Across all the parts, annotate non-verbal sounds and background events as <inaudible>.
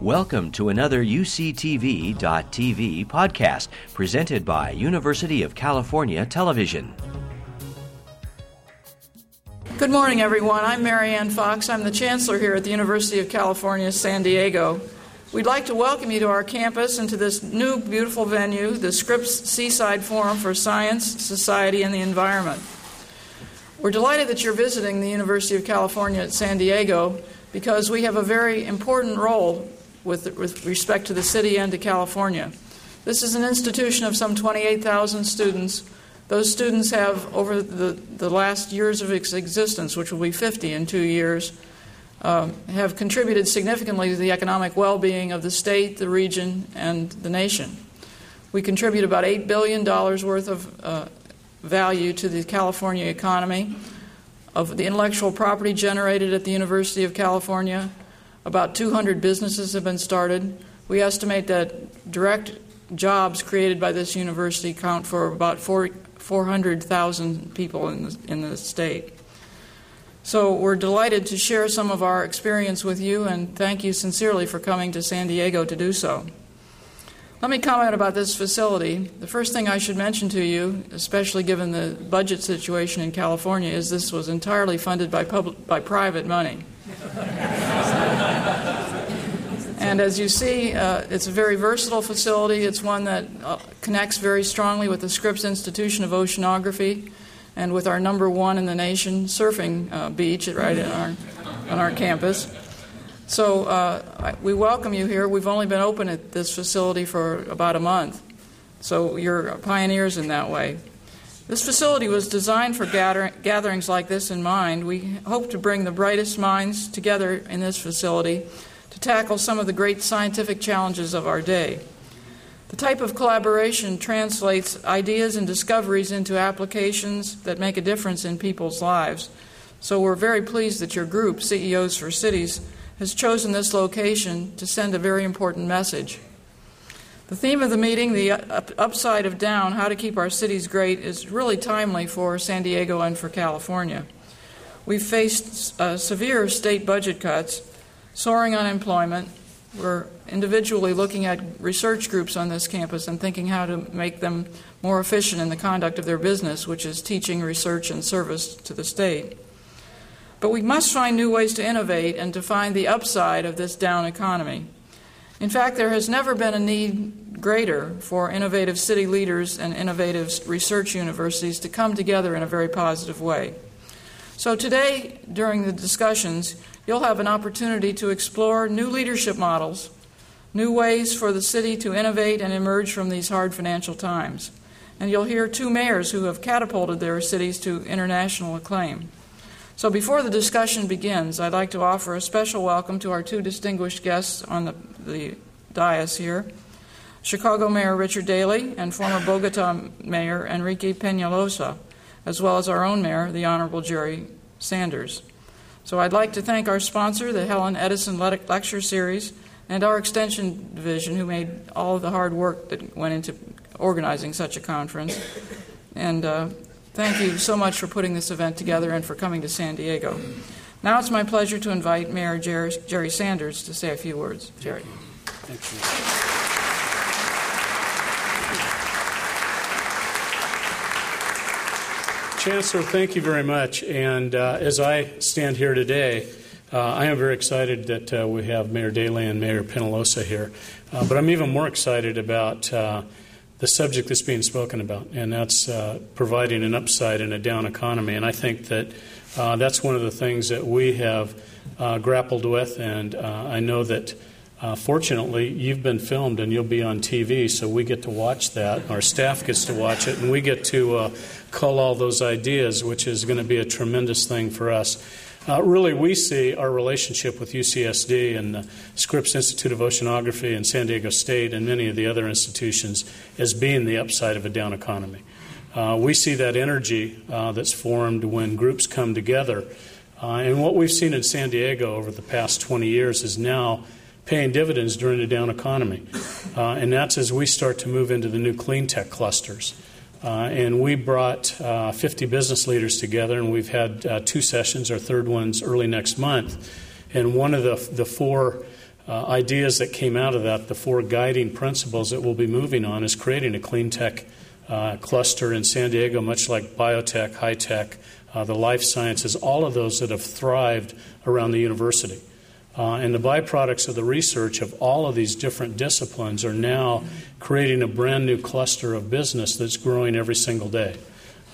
Welcome to another UCTV.tv podcast presented by University of California Television. Good morning, everyone. I'm Marye Anne Fox. I'm the Chancellor here at the University of California, San Diego. We'd like to welcome you to our campus and to this new beautiful venue, the Scripps Seaside Forum for Science, Society, and the Environment. We're delighted that you're visiting the University of California at San Diego because we have a very important role with, with respect to the city and to California. This is an institution of some 28,000 students. Those students have, over the, the last years of its existence, which will be 50 in two years, um, have contributed significantly to the economic well being of the state, the region, and the nation. We contribute about $8 billion worth of uh, value to the California economy. Of the intellectual property generated at the University of California, about 200 businesses have been started. We estimate that direct jobs created by this university count for about 400,000 people in the, in the state. So we're delighted to share some of our experience with you and thank you sincerely for coming to San Diego to do so. Let me comment about this facility. The first thing I should mention to you, especially given the budget situation in California, is this was entirely funded by, public, by private money. And as you see, uh, it's a very versatile facility. It's one that uh, connects very strongly with the Scripps Institution of Oceanography and with our number one in the nation surfing uh, beach right on our, on our campus. So uh, we welcome you here. We've only been open at this facility for about a month, so you're pioneers in that way. This facility was designed for gather- gatherings like this in mind. We hope to bring the brightest minds together in this facility to tackle some of the great scientific challenges of our day. The type of collaboration translates ideas and discoveries into applications that make a difference in people's lives. So we're very pleased that your group, CEOs for Cities, has chosen this location to send a very important message. The theme of the meeting, the upside of down, how to keep our cities great, is really timely for San Diego and for California. We've faced uh, severe state budget cuts soaring unemployment. We're individually looking at research groups on this campus and thinking how to make them more efficient in the conduct of their business, which is teaching, research, and service to the state. But we must find new ways to innovate and to find the upside of this down economy. In fact, there has never been a need greater for innovative city leaders and innovative research universities to come together in a very positive way. So, today, during the discussions, you'll have an opportunity to explore new leadership models, new ways for the city to innovate and emerge from these hard financial times. And you'll hear two mayors who have catapulted their cities to international acclaim. So before the discussion begins, I'd like to offer a special welcome to our two distinguished guests on the, the dais here Chicago Mayor Richard Daley and former Bogota Mayor Enrique Peñalosa, as well as our own mayor, the Honorable Jerry Sanders. So I'd like to thank our sponsor, the Helen Edison Lecture Series, and our Extension Division, who made all of the hard work that went into organizing such a conference. And uh, thank you so much for putting this event together and for coming to San Diego. Now it's my pleasure to invite Mayor Jerry, Jerry Sanders to say a few words. Jerry. Thank you. Chancellor, thank you very much. And uh, as I stand here today, uh, I am very excited that uh, we have Mayor Daley and Mayor Peñalosa here. Uh, but I'm even more excited about uh, the subject that's being spoken about, and that's uh, providing an upside in a down economy. And I think that that's one of the things that we have grappled with, and I know that. Uh, fortunately, you've been filmed and you'll be on TV, so we get to watch that. Our staff gets to watch it, and we get to uh, cull all those ideas, which is going to be a tremendous thing for us. Uh, really, we see our relationship with UCSD and the Scripps Institute of Oceanography and San Diego State and many of the other institutions as being the upside of a down economy. Uh, we see that energy uh, that's formed when groups come together. Uh, and what we've seen in San Diego over the past 20 years is now paying dividends during a down economy. Uh, and that's as we start to move into the new clean tech clusters. Uh, and we brought uh, 50 business leaders together, and we've had uh, two sessions. Our third one's early next month. And one of the, the four uh, ideas that came out of that, the four guiding principles that we'll be moving on, is creating a clean tech uh, cluster in San Diego, much like biotech, high tech, uh, the life sciences, all of those that have thrived around the university. Uh, and the byproducts of the research of all of these different disciplines are now creating a brand new cluster of business that's growing every single day.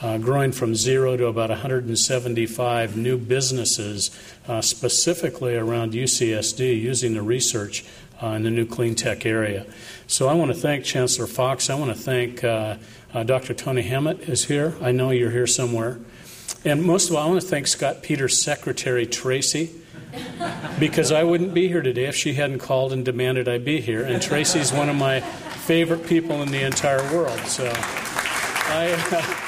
Uh, growing from zero to about 175 new businesses uh, specifically around UCSD using the research uh, in the new clean tech area. So I want to thank Chancellor Fox. I want to thank uh, uh, Dr. Tony Haymet is here. I know you're here somewhere. And most of all, I want to thank Scott Peters' secretary, Tracy because I wouldn't be here today if she hadn't called and demanded I be here. And Tracy's one of my favorite people in the entire world. So I. Uh,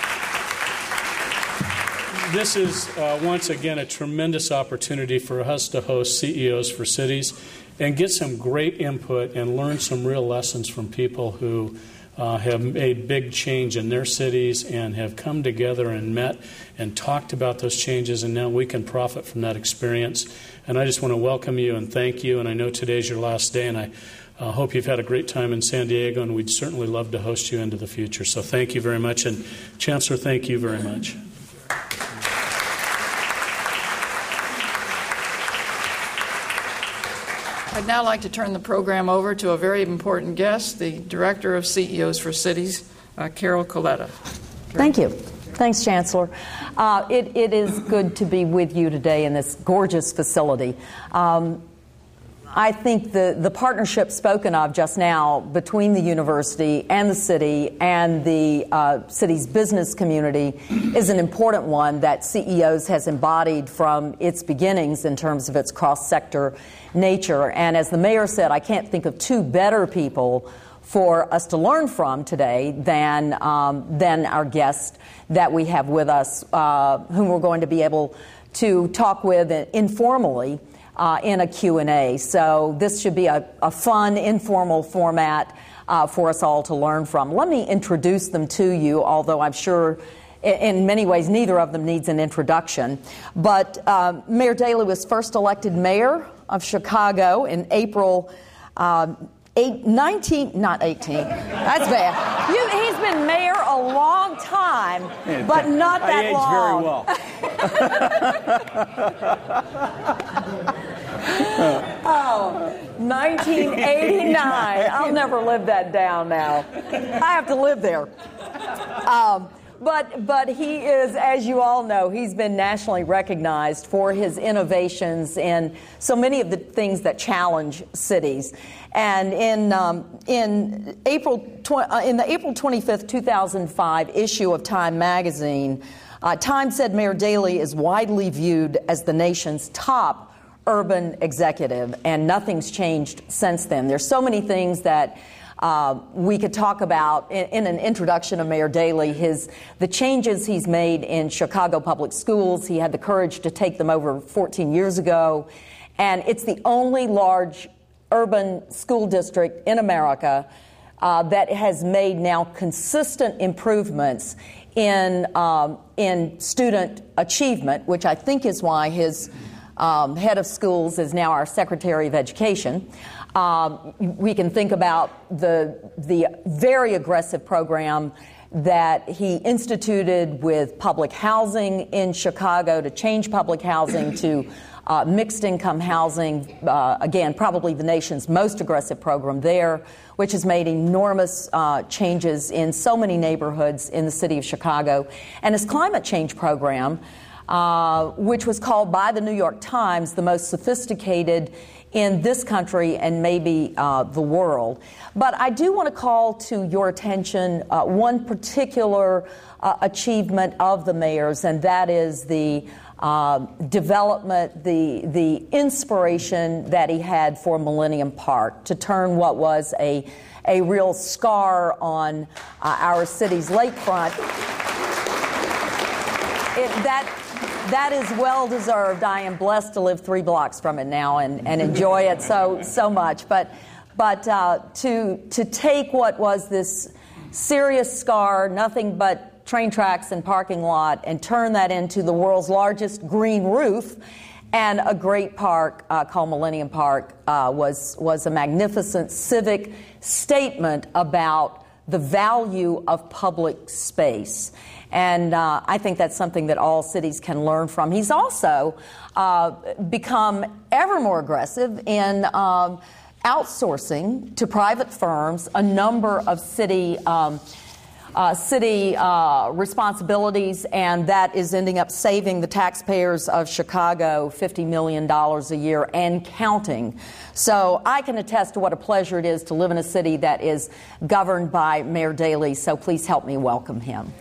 <laughs> this is uh, once again a tremendous opportunity for us to host CEOs for cities and get some great input and learn some real lessons from people who uh, have made big change in their cities and have come together and met and talked about those changes, and now we can profit from that experience. And I just want to welcome you and thank you. And I know today's your last day, and I uh, hope you've had a great time in San Diego, and we'd certainly love to host you into the future. So thank you very much. And Chancellor, thank you very much. I'd now like to turn the program over to a very important guest, the Director of CEOs for Cities, uh, Carol Coletta. Thank you. Thanks, Chancellor. Uh, it, it is good to be with you today in this gorgeous facility. Um, I think the, the partnership spoken of just now between the university and the city and the uh, city's business community is an important one that CEOs has embodied from its beginnings in terms of its cross sector nature. And as the mayor said, I can't think of two better people for us to learn from today than, um, than our guest that we have with us, uh, whom we're going to be able to talk with informally uh, in a Q&A. So this should be a, a fun, informal format uh, for us all to learn from. Let me introduce them to you, although I'm sure in many ways neither of them needs an introduction. But uh, Mayor Daley was first elected mayor of Chicago in April. Uh, eight, 19, not 18. That's bad. You, he's been mayor a long time, but not that I long. very well. <laughs> oh, 1989. I'll never live that down now. I have to live there. Um, but, but he is, as you all know, he's been nationally recognized for his innovations in so many of the things that challenge cities. And in, um, in, April tw- uh, in the April 25th, 2005 issue of Time magazine, uh, Time said Mayor Daley is widely viewed as the nation's top urban executive, and nothing's changed since then. There's so many things that uh, we could talk about in, in, an introduction of Mayor Daley his the changes he's made in Chicago public schools. He had the courage to take them over 14 years ago, and it's the only large urban school district in America uh, that has made now consistent improvements in um, in student achievement, which I think is why his um, head of schools is now our Secretary of Education. Um, we can think about the, the very aggressive program that he instituted with public housing in Chicago to change public housing to uh, mixed income housing. Uh, again, probably the nation's most aggressive program there, which has made enormous uh, changes in so many neighborhoods in the city of Chicago. And his climate change program, uh, which was called by the New York Times the most sophisticated in this country and maybe uh, the world. But I do want to call to your attention uh, one particular uh, achievement of the mayor's, and that is the uh, development, the, the inspiration that he had for Millennium Park to turn what was a, a real scar on uh, our city's lakefront. It, that that is well deserved. I am blessed to live three blocks from it now and, and enjoy it so so much. But but uh, to to take what was this serious scar, nothing but train tracks and parking lot, and turn that into the world's largest green roof, And a great park uh, called Millennium Park uh, was, was a magnificent civic statement about the value of public space. And uh, I think that's something that all cities can learn from. He's also uh, become ever more aggressive in um, outsourcing to private firms a number of city. Um, uh, city uh, responsibilities, and that is ending up saving the taxpayers of Chicago $50 million a year and counting. So I can attest to what a pleasure it is to live in a city that is governed by Mayor Daley, so please help me welcome him.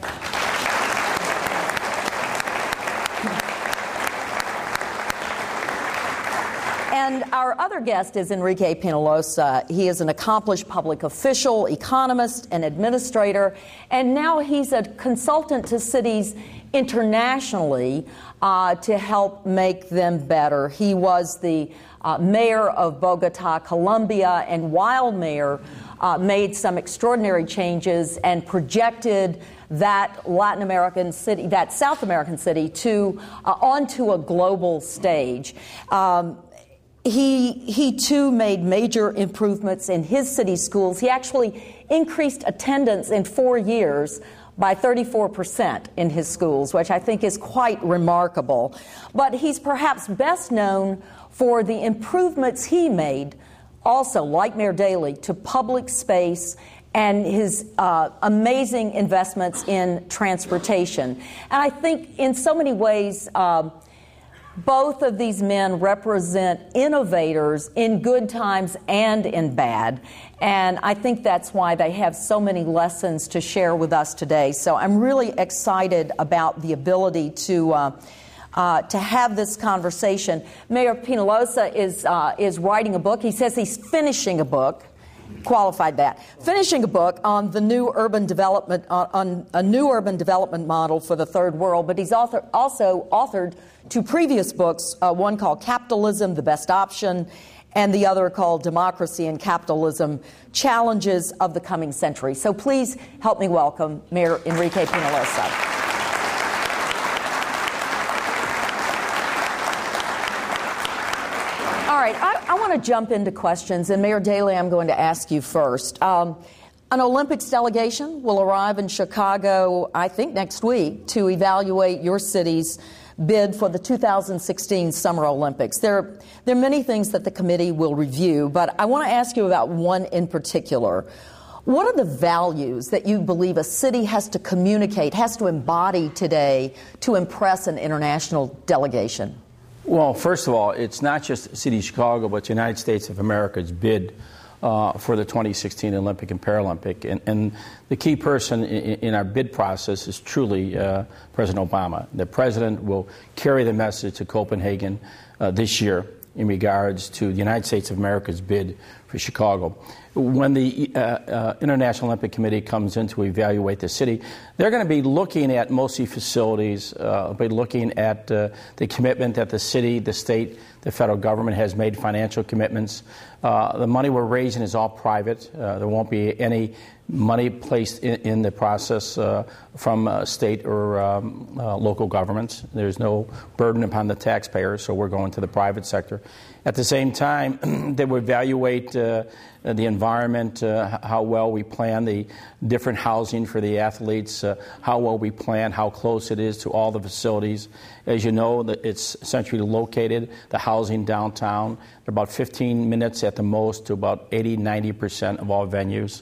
And our other guest is Enrique Peñalosa. He is an accomplished public official, economist, and administrator, and now he's a consultant to cities internationally uh, to help make them better. He was the uh, mayor of Bogota, Colombia, and while mayor, uh, made some extraordinary changes and projected that Latin American city, that South American city, to uh, onto a global stage. Um, he, he too made major improvements in his city schools. He actually increased attendance in four years by 34% in his schools, which I think is quite remarkable. But he's perhaps best known for the improvements he made, also, like Mayor Daley, to public space and his uh, amazing investments in transportation. And I think in so many ways, um, both of these men represent innovators in good times and in bad. And I think that's why they have so many lessons to share with us today. So I'm really excited about the ability to. Uh, uh, to have this conversation. Mayor Peñalosa is, uh, is writing a book. He says he's finishing a book qualified that. Finishing a book on the new urban development, on, on a new urban development model for the third world, but he's author, also authored two previous books, uh, one called Capitalism, the Best Option, and the other called Democracy and Capitalism Challenges of the Coming Century. So please help me welcome Mayor Enrique Peñalosa. All right, I, I want to jump into questions, and Mayor Daley, I'm going to ask you first. Um, an Olympics delegation will arrive in Chicago, I think, next week to evaluate your city's bid for the 2016 Summer Olympics. There, there are many things that the committee will review, but I want to ask you about one in particular. What are the values that you believe a city has to communicate, has to embody today to impress an international delegation? Well, first of all, it's not just the City of Chicago, but the United States of America's bid uh, for the 2016 Olympic and Paralympic. And, and the key person in, in, our bid process is truly uh, President Obama. The president will carry the message to Copenhagen uh, this year in regards to the United States of America's bid for Chicago. When the uh, uh, International Olympic Committee comes in to evaluate the city, they're going to be looking at mostly facilities, uh, be looking at uh, the commitment that the city, the state, the federal government has made financial commitments. Uh, the money we're raising is all private. Uh, there won't be any money placed in, in the process from state or um, local governments. There's no burden upon the taxpayers, so we're going to the private sector. At the same time, <clears throat> they will evaluate uh, the environment, uh, how well we plan the different housing for the athletes, uh, how well we plan, how close it is to all the facilities. As you know, it's centrally located, the housing downtown. About 15 minutes at the most to about 80, 90% of all venues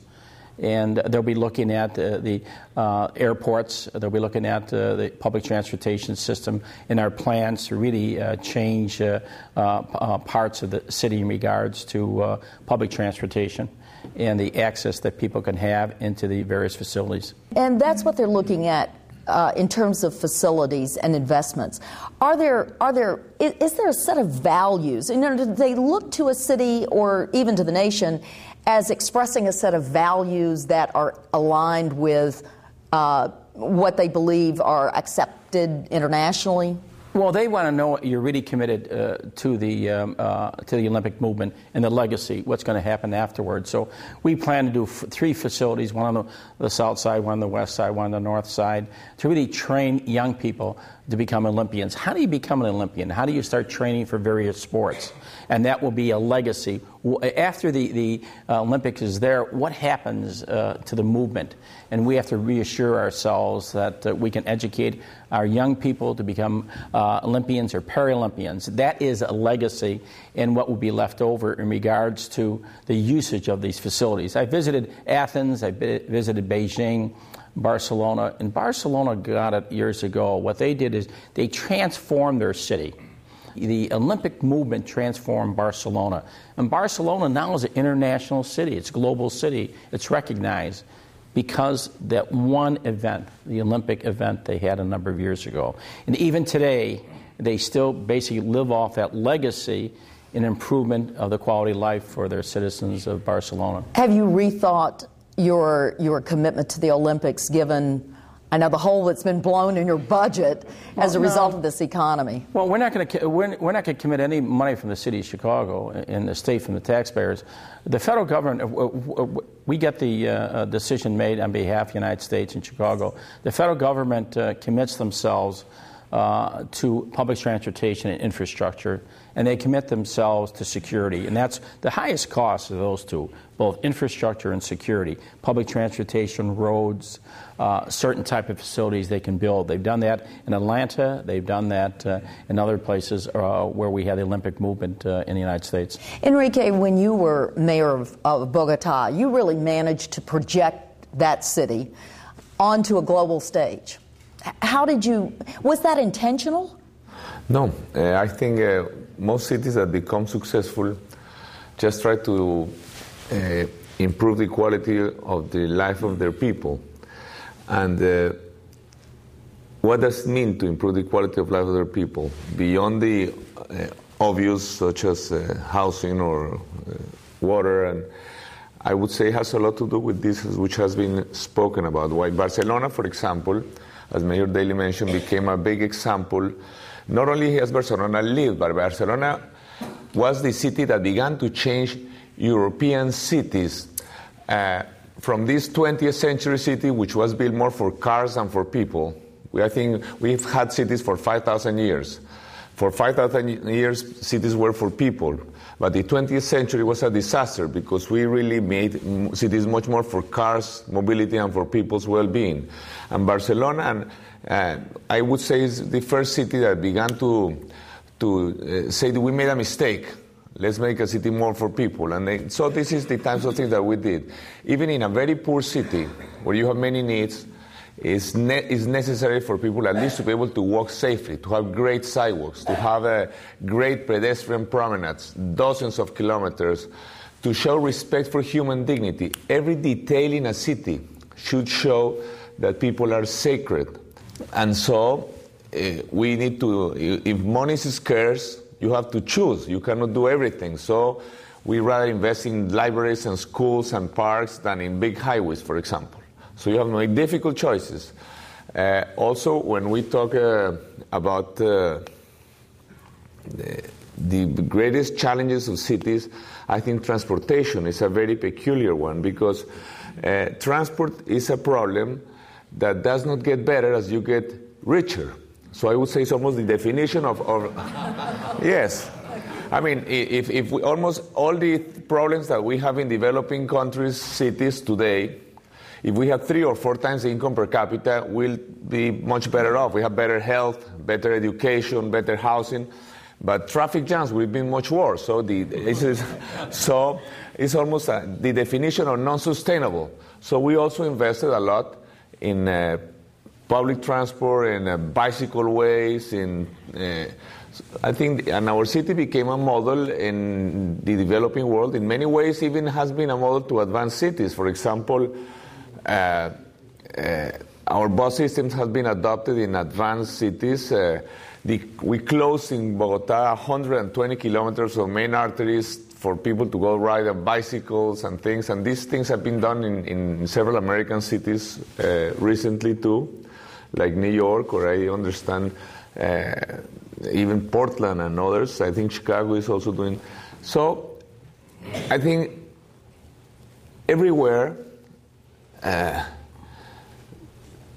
and they'll be looking at the uh, airports. They'll be looking at uh, the public transportation system in our plans to really uh, change uh, uh, parts of the city in regards to public transportation and the access that people can have into the various facilities. And that's what they're looking at uh, in terms of facilities and investments. Are there are there is, is, there a set of values? You know, do they look to a city or even to the nation as expressing a set of values that are aligned with uh, what they believe are accepted internationally? Well, they want to know you're really committed uh, to the um, uh, to the Olympic movement and the legacy. What's going to happen afterwards? So we plan to do f- three facilities: one on the, the, south side, one on the west side, one on the north side, to really train young people to become Olympians. How do you become an Olympian? How do you start training for various sports? And that will be a legacy. After the, the uh, Olympics is there, what happens uh, to the movement? And we have to reassure ourselves that uh, we can educate our young people to become uh, Olympians or Paralympians. That is a legacy in what will be left over in regards to the usage of these facilities. I visited Athens, I visited Beijing. Barcelona. And Barcelona got it years ago. What they did is they transformed their city. The Olympic movement transformed Barcelona. And Barcelona now is an international city, it's a global city, it's recognized because that one event, the Olympic event they had a number of years ago. And even today, they still basically live off that legacy in improvement of the quality of life for their citizens of Barcelona. Have you rethought your your commitment to the Olympics, given I know the hole that's been blown in your budget as well, a result of this economy. Well, we're not going to we're, we're not going to commit any money from the city of Chicago and the state from the taxpayers. The federal government, uh, we get the uh, decision made on behalf of the United States and Chicago. The federal government uh, commits themselves uh, to public transportation and infrastructure, and they commit themselves to security. And that's the highest cost of those two, both infrastructure and security. Public transportation, roads, uh, certain type of facilities they can build. They've done that in Atlanta. They've done that uh, in other places uh, where we had the Olympic movement uh, in the United States. Enrique, when you were mayor of, of Bogota, you really managed to project that city onto a global stage. How did you, was that intentional? No, uh, I think uh, most cities that become successful just try to uh, improve the quality of the life of their people. And uh, what does it mean to improve the quality of life of their people beyond the uh, obvious, such as uh, housing or water and I would say has a lot to do with this, which has been spoken about. Why Barcelona, for example, as Mayor Daley mentioned, became a big example. Not only has Barcelona lived, but Barcelona was the city that began to change European cities uh, from this 20th century city, which was built more for cars than for people. We, I think we've had cities for 5,000 years. For 5,000 years, cities were for people. But the 20th century was a disaster because we really made cities much more for cars, mobility, and for people's well being. And Barcelona, and, uh, I would say, is the first city that began to, to uh, say that we made a mistake. Let's make a city more for people. And they, so this is the types of things that we did. Even in a very poor city where you have many needs, is, ne- is necessary for people at least to be able to walk safely, to have great sidewalks, to have a great pedestrian promenades, dozens of kilometers, to show respect for human dignity. Every detail in a city should show that people are sacred. And so uh, we need to, if money is scarce, you have to choose. You cannot do everything. So we rather invest in libraries and schools and parks than in big highways, for example. So you have to make difficult choices. Uh, also, when we talk uh, about uh, the, the, greatest challenges of cities, I think transportation is a very peculiar one because uh, transport is a problem that does not get better as you get richer. So I would say it's almost the definition of, of <laughs> yes. I mean, if, if we, almost all the problems that we have in developing countries, cities today, if we have three or four times the income per capita, we'll be much better off. We have better health, better education, better housing. But traffic jams will be much worse. So, the, it's, so it's almost a, the definition of non sustainable. So we also invested a lot in uh, public transport, in uh, bicycle ways, in uh, I think and our city became a model in the developing world. In many ways, even has been a model to advanced cities. For example, uh, uh, our bus systems have been adopted in advanced cities. Uh, the, we closed in Bogota 120 kilometers of main arteries for people to go ride on bicycles and things. And these things have been done in, in several American cities uh, recently too, like New York, or I understand uh, even Portland and others. I think Chicago is also doing. So I think everywhere uh,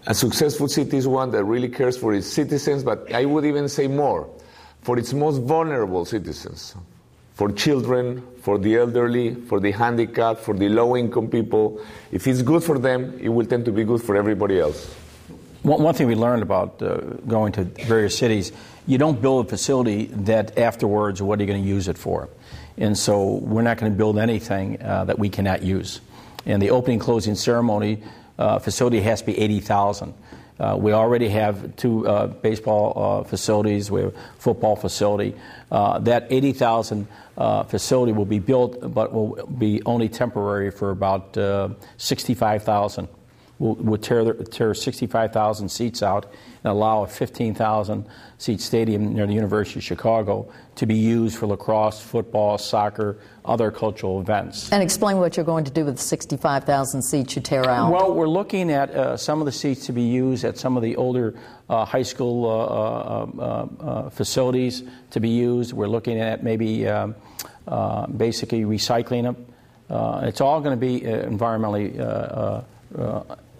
A successful city is one that really cares for its citizens, but I would even say more for its most vulnerable citizens, for children, for the elderly, for the handicapped, for the low income people. If it's good for them, it will tend to be good for everybody else. One, one thing we learned about uh, going to various cities, you don't build a facility that afterwards, what are you going to use it for? And so we're not going to build anything uh, that we cannot use. And the opening closing ceremony uh, facility has to be 80,000. Uh, we already have two uh, baseball uh, facilities. We have a football facility. Uh, that 80,000 uh, facility will be built, but will be only temporary for about 65,000. We'll, we'll tear, tear 65,000 seats out and allow a 15,000 seat stadium near the University of Chicago to be used for lacrosse, football, soccer, other cultural events. And explain what you're going to do with the 65,000 seats you tear out. Well, we're looking at uh, some of the seats to be used at some of the older uh, high school uh, uh, uh, uh facilities to be used. We're looking at maybe um, basically recycling them. it's all going to be environmentally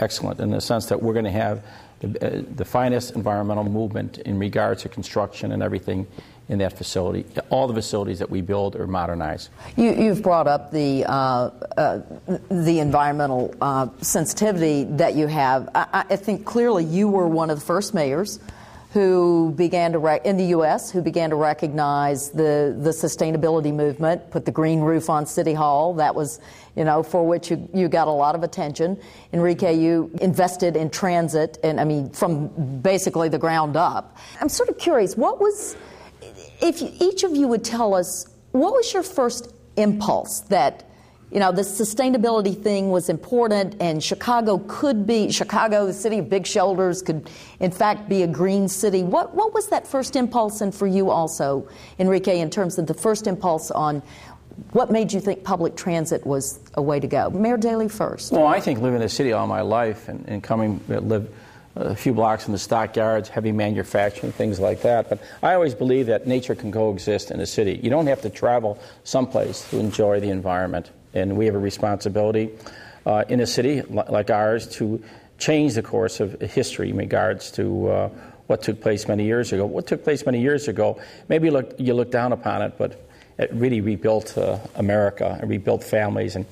excellent in the sense that we're going to have the, uh, the, finest environmental movement in regards to construction and everything in that facility. All the facilities that we build are modernized. You, have brought up the uh, uh, the environmental uh, sensitivity that you have. I, I, think clearly you were one of the first mayors who began to rec- in the U.S. who began to recognize the the sustainability movement, put the green roof on City Hall. That was you know, for which you, you got a lot of attention. Enrique, you invested in transit, and I mean, from basically the ground up. I'm sort of curious, what was, if each of you would tell us, what was your first impulse that you know, the sustainability thing was important, and Chicago could be, Chicago, the city of big shoulders, could in fact be a green city. What, what was that first impulse, and for you also, Enrique, in terms of the first impulse on what made you think public transit was a way to go? Mayor Daley first. Well, I think living in the city all my life and, and coming, uh, live a few blocks from the stockyards, heavy manufacturing, things like that. But I always believe that nature can coexist in a city. You don't have to travel someplace to enjoy the environment. And we have a responsibility uh, in a city like ours to change the course of history in regards to uh, what took place many years ago. What took place many years ago, maybe you look, you look down upon it, but it really rebuilt uh, America and rebuilt families and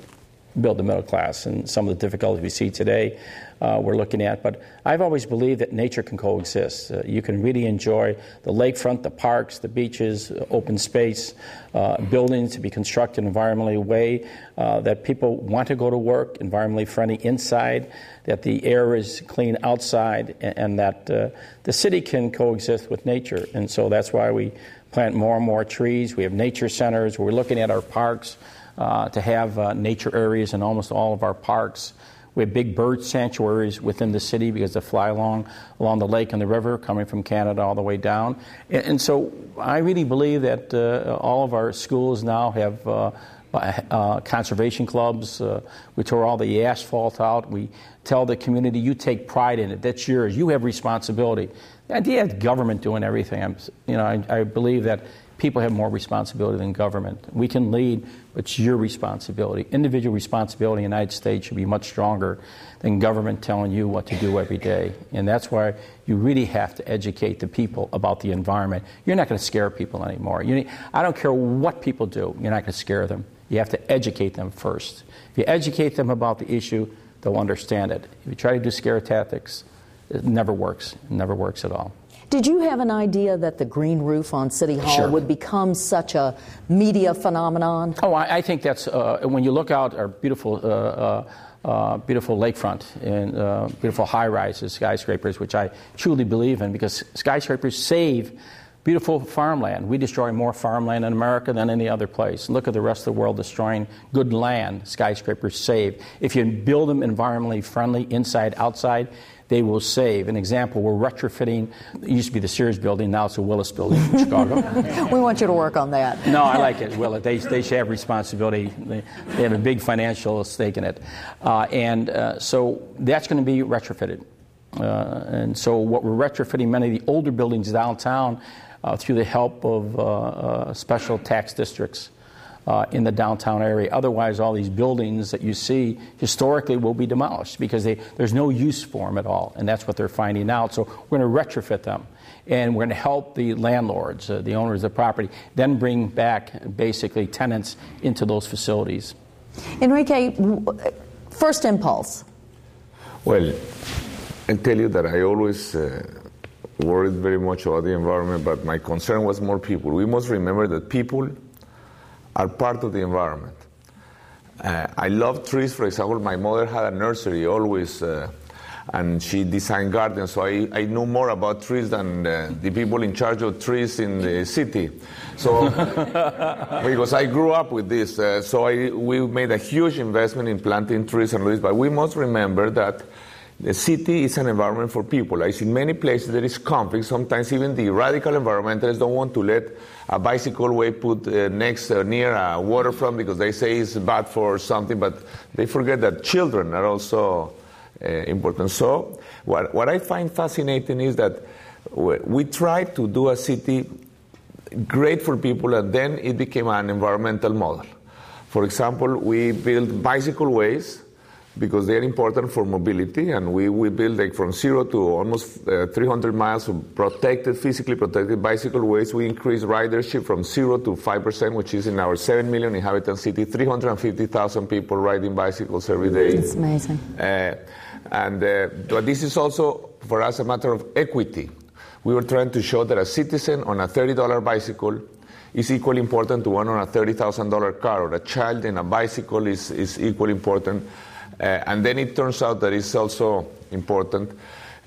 built the middle class and some of the difficulties we see today uh, we're looking at. But I've always believed that nature can coexist. Uh, you can really enjoy the lakefront, the parks, the beaches, uh, open space, uh, buildings to be constructed environmentally way uh, that people want to go to work, environmentally friendly inside, that the air is clean outside, and, and that the city can coexist with nature. And so that's why we plant more and more trees. We have nature centers. We're looking at our parks uh, to have uh, nature areas in almost all of our parks. We have big bird sanctuaries within the city because they fly along along the lake and the river, coming from Canada all the way down. And, and so I really believe that uh, all of our schools now have. Uh, uh, conservation clubs. Uh, we tore all the asphalt out. We tell the community, you take pride in it. That's yours. You have responsibility. The idea of government doing everything, I'm, you know, I, I believe that people have more responsibility than government. We can lead, but it's your responsibility. Individual responsibility in the United States should be much stronger than government telling you what to do every day. And that's why you really have to educate the people about the environment. You're not going to scare people anymore. Need, I don't care what people do, you're not going to scare them. You have to educate them first. If you educate them about the issue, they'll understand it. If you try to do scare tactics, it never works. It never works at all. Did you have an idea that the green roof on City Hall sure. would become such a media phenomenon? Oh, I, I think that's uh, when you look out our beautiful. Uh, uh, uh beautiful lakefront and uh, beautiful high rises, skyscrapers, which I truly believe in because skyscrapers save beautiful farmland. We destroy more farmland in America than any other place. Look at the rest of the world destroying good land, skyscrapers save. If you build them environmentally friendly, inside, outside, they will save. An example, we're retrofitting, it used to be the Sears building, now it's a Willis building in Chicago. <laughs> we want you to work on that. No, I like it, Willis. They, they should have responsibility. They, they have a big financial stake in it. Uh, and uh, so that's going to be retrofitted. Uh, and so, what we're retrofitting many of the older buildings downtown uh, through the help of uh, uh, special tax districts uh, in the downtown area. Otherwise, all these buildings that you see historically will be demolished because they, there's no use for them at all, and that's what they're finding out. So we're going to retrofit them, and we're going to help the landlords, uh, the owners of the property, then bring back basically tenants into those facilities. Enrique, first impulse. Well, I tell you that I always uh, worried very much about the environment, but my concern was more people. We must remember that people are part of the environment. Uh, I love trees, for example. My mother had a nursery always, uh, and she designed gardens, so I, I know more about trees than uh, the people in charge of trees in the city. So, <laughs> because I grew up with this, uh, so I, we made a huge investment in planting trees and trees, but we must remember that the city is an environment for people. I see many places there is conflict. Sometimes even the radical environmentalists don't want to let a bicycle way put uh, next uh, near a waterfront because they say it's bad for something, but they forget that children are also uh, important. So what, what I find fascinating is that we try to do a city great for people and then it became an environmental model. For example, we built bicycle ways because they're important for mobility, and we, we build like from zero to almost uh, 300 miles of protected, physically protected bicycle ways. We increase ridership from zero to 5%, which is in our 7 million inhabitant city, 350,000 people riding bicycles every day. It's amazing. Uh, and uh, but this is also for us a matter of equity. We were trying to show that a citizen on a $30 bicycle is equally important to one on a $30,000 car, or a child in a bicycle is, is equally important. Uh, and then it turns out that it's also important.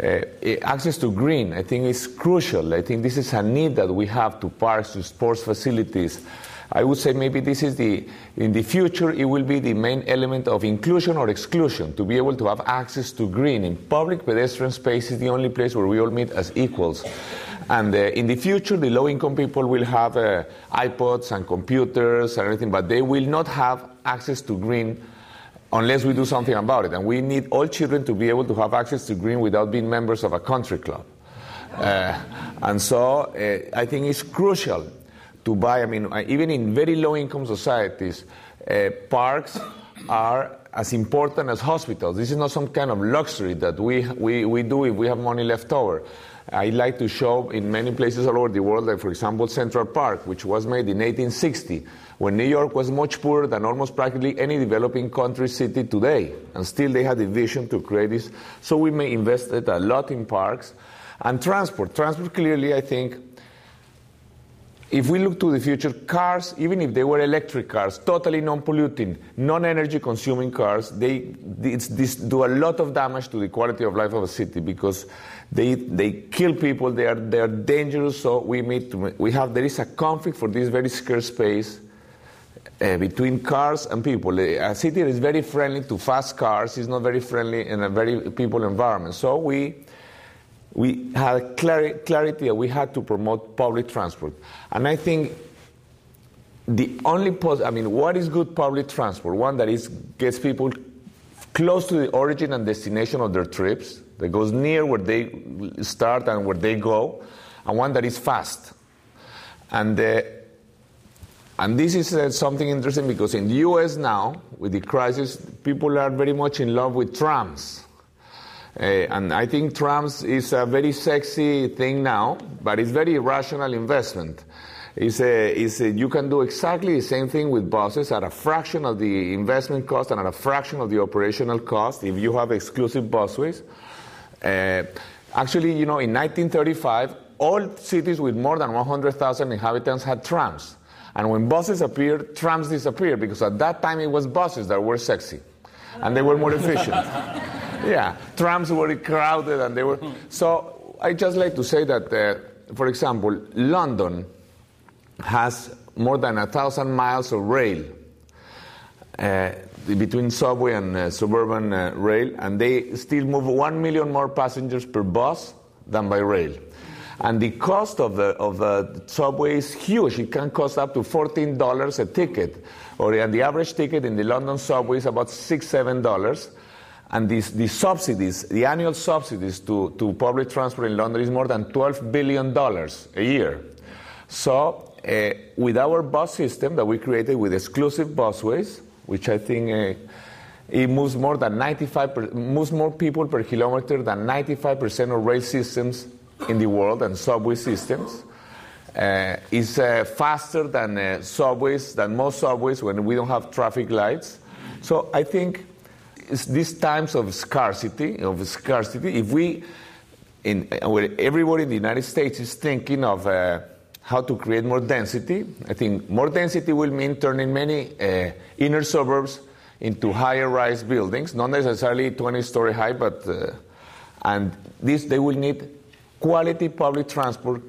Uh, access to green, I think, is crucial. I think this is a need that we have to parks, to sports facilities. I would say maybe this is the, in the future, it will be the main element of inclusion or exclusion, to be able to have access to green. In public pedestrian space is the only place where we all meet as equals. And uh, in the future, the low income people will have uh, iPods and computers and everything, but they will not have access to green unless we do something about it. And we need all children to be able to have access to green without being members of a country club. Uh, and so uh, I think it's crucial to buy, I mean, uh, even in very low income societies, uh, parks are as important as hospitals. This is not some kind of luxury that we, we, we do if we have money left over. I like to show in many places all over the world, like for example Central Park, which was made in 1860 when New York was much poorer than almost practically any developing country city today. And still they had a vision to create this. So we may invest a lot in parks. And transport. Transport clearly, I think, if we look to the future, cars, even if they were electric cars, totally non-polluting, non-energy consuming cars, they do a lot of damage to the quality of life of a city because they, they kill people, they are, they are dangerous, so we, meet, we have, there is a conflict for this very scarce space uh, between cars and people. A city is very friendly to fast cars, it's not very friendly in a very people environment. So we, we had clar- clarity that we had to promote public transport. And I think the only, pos- I mean, what is good public transport? One that is, gets people close to the origin and destination of their trips, that goes near where they start and where they go, and one that is fast. And uh, and this is uh, something interesting because in the US now, with the crisis, people are very much in love with trams. Uh, and I think trams is a very sexy thing now, but it's very rational investment. It's a, it's a, you can do exactly the same thing with buses at a fraction of the investment cost and at a fraction of the operational cost if you have exclusive busways. Uh, actually, you know, in 1935, all cities with more than 100,000 inhabitants had trams. And when buses appeared, trams disappeared because at that time it was buses that were sexy and they were more efficient. <laughs> yeah, trams were crowded and they were. So I just like to say that, uh, for example, London has more than a thousand miles of rail. Uh, between subway and uh, suburban uh, rail, and they still move 1 million more passengers per bus than by rail. And the cost of the, of the subway is huge. It can cost up to $14 a ticket. Or and the average ticket in the London subway is about six, seven dollars. And these, the subsidies, the annual subsidies to, to public transport in London is more than $12 billion a year. So uh, with our bus system that we created with exclusive busways, which I think uh, it moves more than 95 per, moves more people per kilometer than 95% of rail systems in the world and subway systems. Uh, it's uh, faster than uh, subways, than most subways when we don't have traffic lights. So I think these times of scarcity, of scarcity, if we, in, where everybody in the United States is thinking of uh, how to create more density, I think more density will mean turning many uh, inner suburbs into higher rise buildings, not necessarily 20 story high, but, uh, and this, they will need quality public transport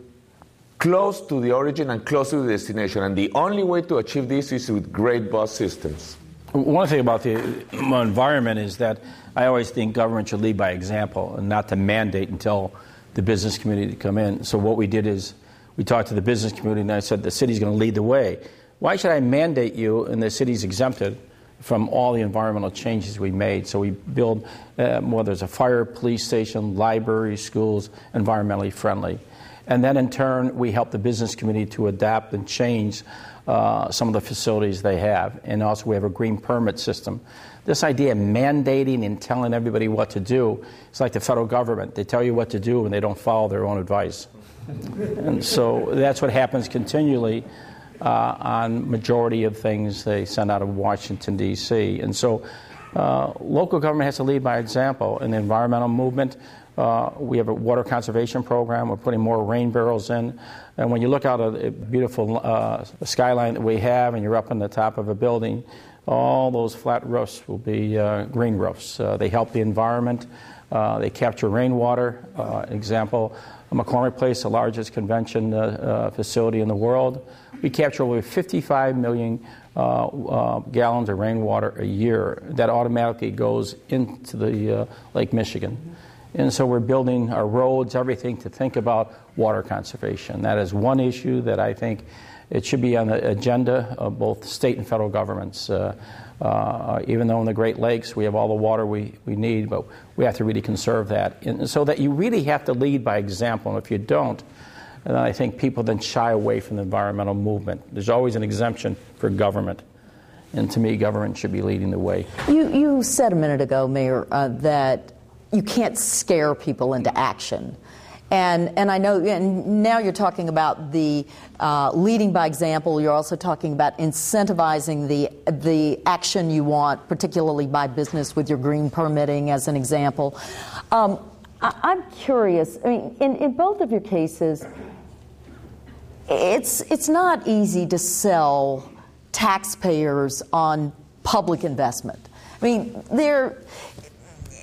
close to the origin and close to the destination. And the only way to achieve this is with great bus systems. One thing about the environment is that I always think government should lead by example and not to mandate until the business community to come in. So what we did is we talked to the business community and I said the city's going to lead the way. Why should I mandate you and the city's exempted from all the environmental changes we made? So we build, uh, well, there's a fire, police station, library, schools, environmentally friendly. And then in turn, we help the business community to adapt and change uh, some of the facilities they have. And also, we have a green permit system. This idea of mandating and telling everybody what to do is like the federal government. They tell you what to do and they don't follow their own advice. And so that's what happens continually uh, on majority of things they send out of Washington, D.C. And so uh, local government has to lead by example in the environmental movement. Uh, we have a water conservation program. We're putting more rain barrels in. And when you look out at a beautiful uh, skyline that we have, and you're up on the top of a building, all those flat roofs will be uh, green roofs. Uh, they help the environment. They capture rainwater. Example, McCormick Place, the largest convention uh, uh, facility in the world, we capture over 55 million uh, gallons of rainwater a year. That automatically goes into the Lake Michigan. And so we're building our roads, everything to think about water conservation. That is one issue that I think it should be on the agenda of both state and federal governments. Uh, even though in the Great Lakes we have all the water we, we need, but we have to really conserve that. And so that you really have to lead by example. And if you don't, then I think people then shy away from the environmental movement. There's always an exemption for government. And to me, government should be leading the way. You, you said a minute ago, Mayor, uh, that you can't scare people into action. And, and I know, and now you're talking about the uh, leading by example. You're also talking about incentivizing the, the action you want, particularly by business with your green permitting, as an example. Um, I, am curious, I mean, in, in both of your cases, it's, it's not easy to sell taxpayers on public investment. I mean, there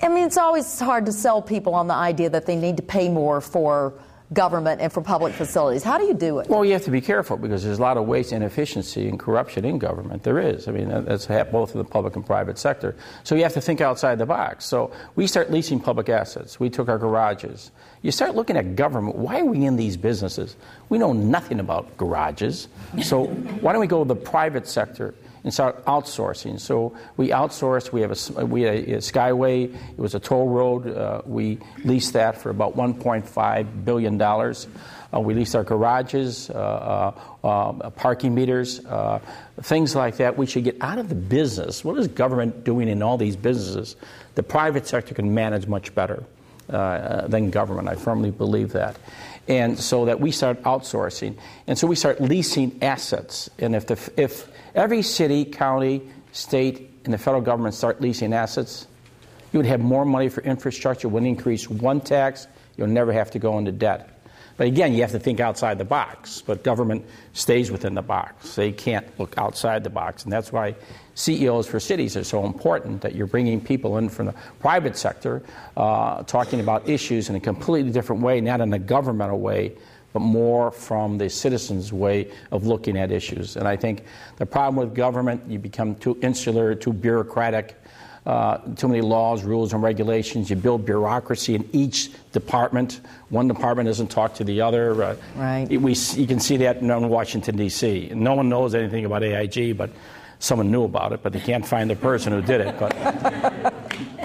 I mean, it's always hard to sell people on the idea that they need to pay more for government and for public facilities. How do you do it? Well, you have to be careful because there's a lot of waste, inefficiency, and corruption in government. There is. I mean, that's both in the public and private sector. So you have to think outside the box. So we start leasing public assets. We took our garages. You start looking at government. Why are we in these businesses? We know nothing about garages. So why don't we go to the private sector? And start outsourcing. So we outsourced. We have a, we had a, a Skyway. It was a toll road. Uh, we leased that for about 1.5 billion dollars. Uh, we leased our garages, uh, uh, uh parking meters, uh, things like that. We should get out of the business. What is government doing in all these businesses? The private sector can manage much better than government. I firmly believe that and so that we start outsourcing. And so we start leasing assets. And if, the, if every city, county, state, and the federal government start leasing assets, you would have more money for infrastructure, would increase one tax, you'll never have to go into debt. But again, you have to think outside the box. But government stays within the box. They can't look outside the box. And that's why CEOs for cities are so important that you're bringing people in from the private sector uh, talking about issues in a completely different way, not in a governmental way, but more from the citizens' way of looking at issues. And I think the problem with government, you become too insular, too bureaucratic uh, too many laws, rules, and regulations. You build bureaucracy in each department. One department doesn't talk to the other. Uh, right. We, you can see that in Washington, D.C. No one knows anything about AIG, but someone knew about it, but they can't find the person who did it. But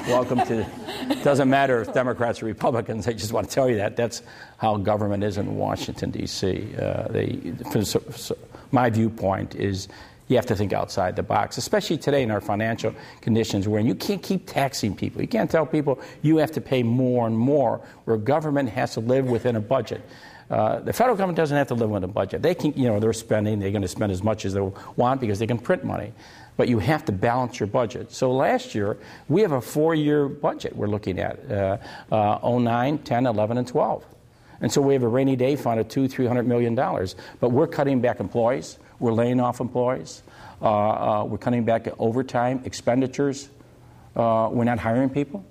welcome to it doesn't matter if Democrats or Republicans. I just want to tell you that that's how government is in Washington D.C. Uh, they, my viewpoint is you have to think outside the box, especially today in our financial conditions where you can't keep taxing people. You can't tell people you have to pay more and more, where government has to live within a budget. Uh, the federal government doesn't have to live within a budget. They can, you know, they're spending, they're going to spend as much as they want because they can print money. But you have to balance your budget. So last year, we have a four year budget we're looking at uh, uh, 09, 10, 11, and 12. And so we have a rainy day fund of two, three hundred million dollars. But we're cutting back employees. We're laying off employees. Uh, uh, we're cutting back overtime expenditures. Uh, we're not hiring people.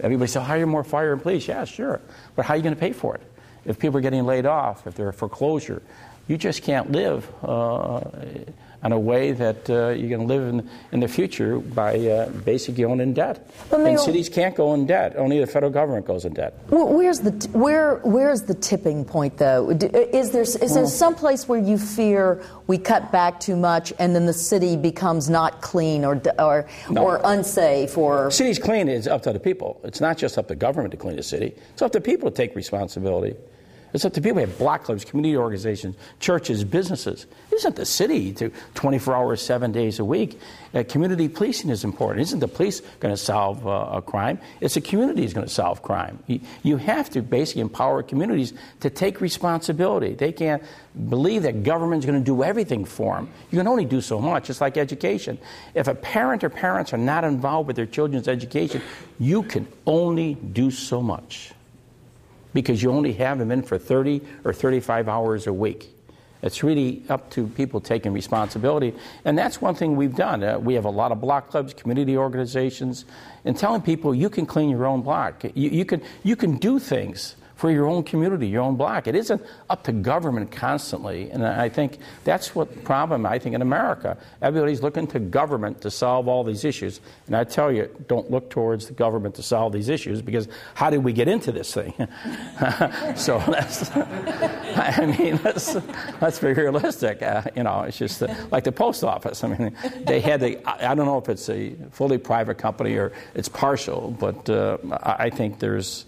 Everybody says, hire more fire and police. Yeah, sure. But how are you going to pay for it? If people are getting laid off, if they're foreclosure, you just can't live uh, in a way that uh, you can live in, in the future by uh, basically going in debt. and cities can't go in debt. Only the federal government goes in debt. Where's the where Where's the tipping point, though? Is there is there some place where you fear we cut back too much and then the city becomes not clean or or no. or unsafe or city's clean is up to the people. It's not just up to government to clean the city. It's up to people to take responsibility. It's up to people. We have block clubs, community organizations, churches, businesses. It isn't the city to 24 hours, seven days a week. Uh, community policing is important. Isn't the police going to solve uh, a crime? It's the community is going to solve crime. You, you have to basically empower communities to take responsibility. They can't believe that government's going to do everything for them. You can only do so much. It's like education. If a parent or parents are not involved with their children's education, you can only do so much because you only have them in for 30 or 35 hours a week. It's really up to people taking responsibility. And that's one thing we've done. Uh, we have a lot of block clubs, community organizations, and telling people you can clean your own block. You, you, can, you can do things for your own community, your own block. It isn't up to government constantly. And I think that's what the problem, I think, in America. Everybody's looking to government to solve all these issues. And I tell you, don't look towards the government to solve these issues because how did we get into this thing? <laughs> so that's, <laughs> I mean, let's, let's be realistic. Uh, you know, it's just uh, like the post office. I mean, they had the, I don't know if it's a fully private company or it's partial, but uh, I think there's,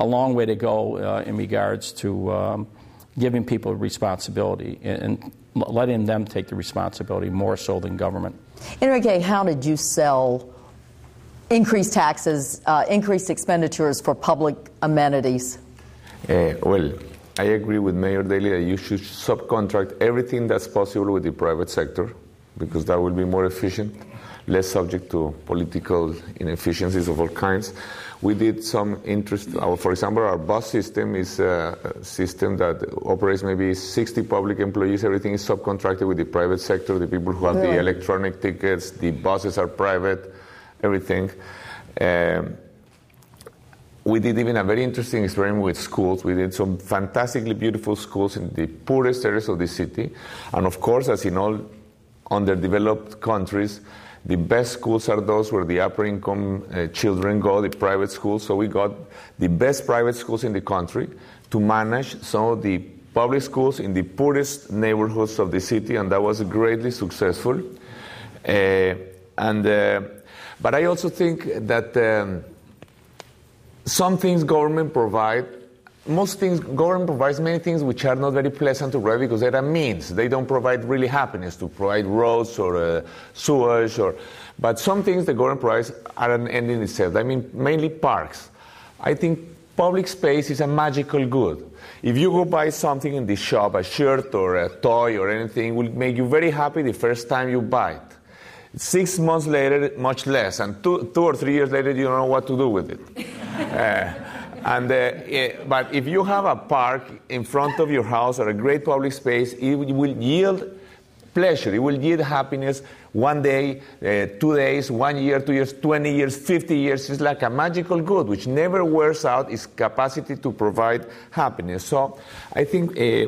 a long way to go uh, in regards to um, giving people responsibility and, and, letting them take the responsibility more so than government. Enrique, how did you sell increased taxes, uh, increased expenditures for public amenities? Uh, well, I agree with Mayor Daley that you should subcontract everything that's possible with the private sector because that will be more efficient, less subject to political inefficiencies of all kinds we did some interest. Our, for example, our bus system is a system that operates maybe 60 public employees. Everything is subcontracted with the private sector. The people who have the electronic tickets, the buses are private, everything. Um, we did even a very interesting experiment with schools. We did some fantastically beautiful schools in the poorest areas of the city. And of course, as in all underdeveloped countries, the best schools are those where the upper income uh, children go, the private schools. So we got the best private schools in the country to manage some of the public schools in the poorest neighborhoods of the city, and that was greatly successful. Uh, and, uh, but I also think that um, some things government provide most things, government provides many things which are not very pleasant to provide because they're means. They don't provide really happiness to provide roads or uh, sewage or, but some things the government provides are an end in itself. I mean, mainly parks. I think public space is a magical good. If you go buy something in the shop, a shirt or a toy or anything, will make you very happy the first time you buy it. Six months later, much less, and two, two or three years later, you don't know what to do with it. <laughs> Uh, and, uh, but if you have a park in front of your house or a great public space, it will yield pleasure. It will yield happiness one day, uh, two days, one year, two years, 20 years, 50 years. It's like a magical good which never wears out its capacity to provide happiness. So I think uh,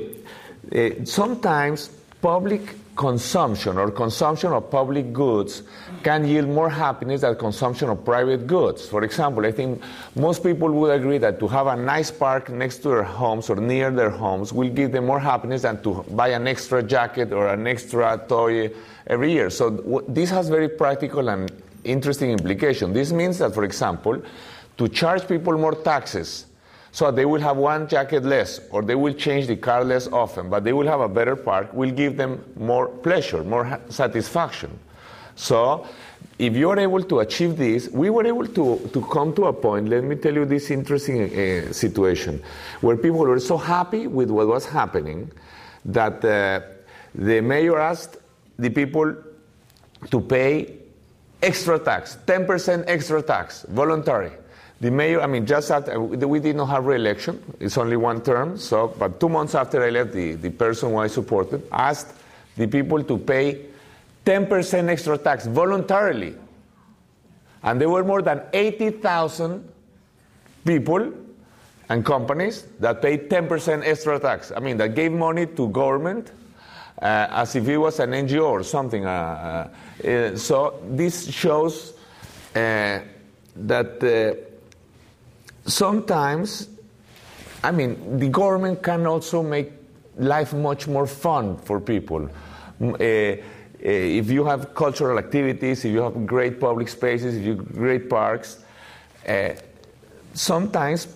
uh sometimes public consumption or consumption of public goods can yield more happiness than consumption of private goods. For example, I think most people would agree that to have a nice park next to their homes or near their homes will give them more happiness than to buy an extra jacket or an extra toy every year. So this has very practical and interesting implication. This means that, for example, to charge people more taxes so they will have one jacket less or they will change the car less often, but they will have a better park, will give them more pleasure, more satisfaction. So if you are able to achieve this, we were able to, to come to a point, let me tell you this interesting uh, situation, where people were so happy with what was happening that uh, the mayor asked the people to pay extra tax, 10% extra tax, voluntary. The mayor, I mean, just after, we did not have re-election. It's only one term. So, but two months after I left, the, the person who I supported asked the people to pay 10% extra tax voluntarily. And there were more than 80,000 people and companies that paid 10% extra tax. I mean, that gave money to government uh, as if it was an NGO or something. Uh, uh, so this shows uh, that uh, sometimes, I mean, the government can also make life much more fun for people. Uh, if you have cultural activities, if you have great public spaces, if you have great parks, uh, sometimes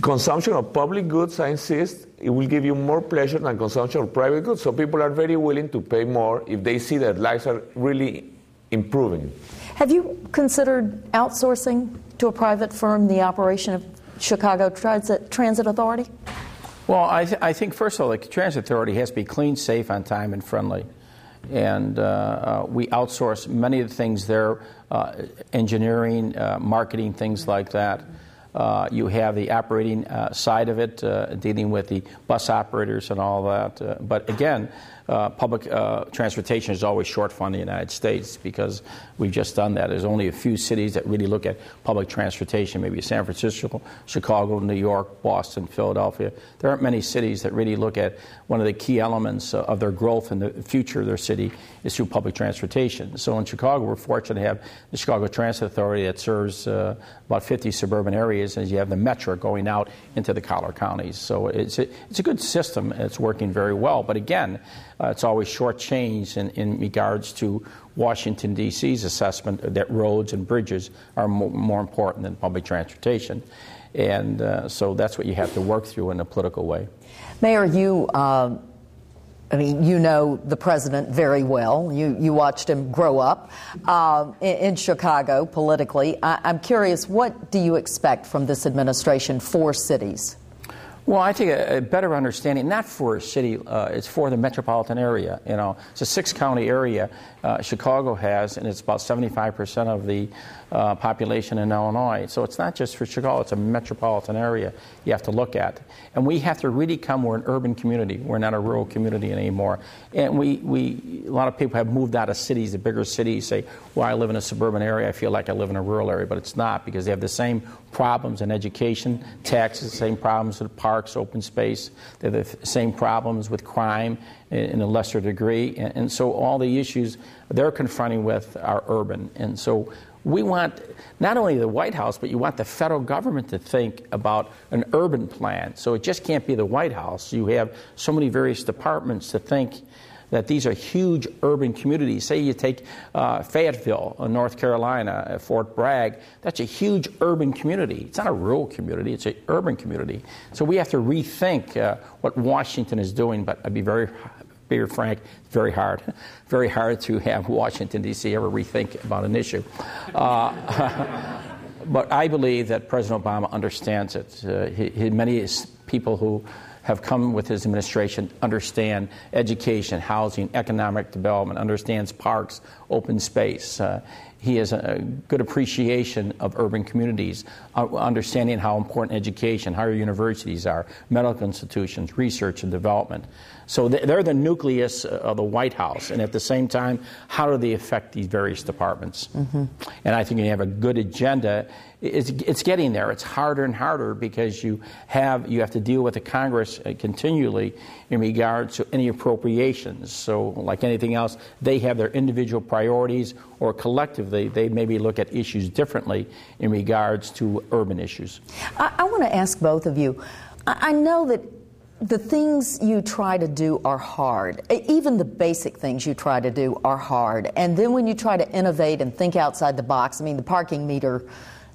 consumption of public goods, I insist, it will give you more pleasure than consumption of private goods. So people are very willing to pay more if they see that lives are really improving. Have you considered outsourcing to a private firm the operation of Chicago Transit, Transit Authority? Well, I, th- I think, first of all, the Transit Authority has to be clean, safe, on time, and friendly and uh, uh, we outsource many of the things there uh, engineering, uh, marketing, things like that. Uh, you have the operating uh, side of it, dealing with the bus operators and all that. but again, uh, public uh, transportation is always short fund in the United States because we've just done that. There's only a few cities that really look at public transportation, maybe San Francisco, Chicago, New York, Boston, Philadelphia. There aren't many cities that really look at one of the key elements of their growth in the future of their city is through public transportation. So in Chicago, we're fortunate to have the Chicago Transit Authority that serves uh, about 50 suburban areas, and you have the metro going out into the collar counties. So it's a, it's a good system. It's working very well. But again, uh, it's always shortchanged in, in regards to Washington, D.C.'s assessment that roads and bridges are more, more important than public transportation. And uh, so that's what you have to work through in a political way. Mayor, you. Uh, I mean, you know the president very well. You, you watched him grow up uh, in, in, Chicago politically. I, I'm curious, what do you expect from this administration for cities? Well, I think a, a, better understanding, not for a city, uh, it's for the metropolitan area. You know, it's a six county area uh, Chicago has, and it's about 75% of the uh, population in Illinois. So it's not just for Chicago, it's a metropolitan area you have to look at. And we have to really come, we're an urban community, we're not a rural community anymore. And we, we a lot of people have moved out of cities, the bigger cities, say, well, I live in a suburban area, I feel like I live in a rural area, but it's not because they have the same problems in education, taxes, same problems with parks, open space, they have the same problems with crime in a lesser degree. And, so all the issues they're confronting with are urban. And so we want not only the White House, but you want the federal government to think about an urban plan. So it just can't be the White House. You have so many various departments to think that these are huge urban communities. Say you take uh, Fayetteville, uh, North Carolina, uh, Fort Bragg, that's a huge urban community. It's not a rural community, it's an urban community. So we have to rethink uh, what Washington is doing, but I'd be very be frank, very hard. Very hard to have Washington, D.C. ever rethink about an issue. Uh, <laughs> but I believe that President Obama understands it. Uh, he, he, many people who have come with his administration understand education, housing, economic development, understands parks, open space. Uh, he has a good appreciation of urban communities, uh, understanding how important education, higher universities are, medical institutions, research and development. So they're the nucleus of the White House, and at the same time, how do they affect these various departments? Mm-hmm. And I think you have a good agenda. It's, it's getting there. It's harder and harder because you have you have to deal with the Congress uh, continually in regards to any appropriations. So, like anything else, they have their individual priorities, or collectively, they maybe look at issues differently in regards to urban issues. I, I want to ask both of you. I, I know that the things you try to do are hard. Even the basic things you try to do are hard. And then when you try to innovate and think outside the box, I mean, the parking meter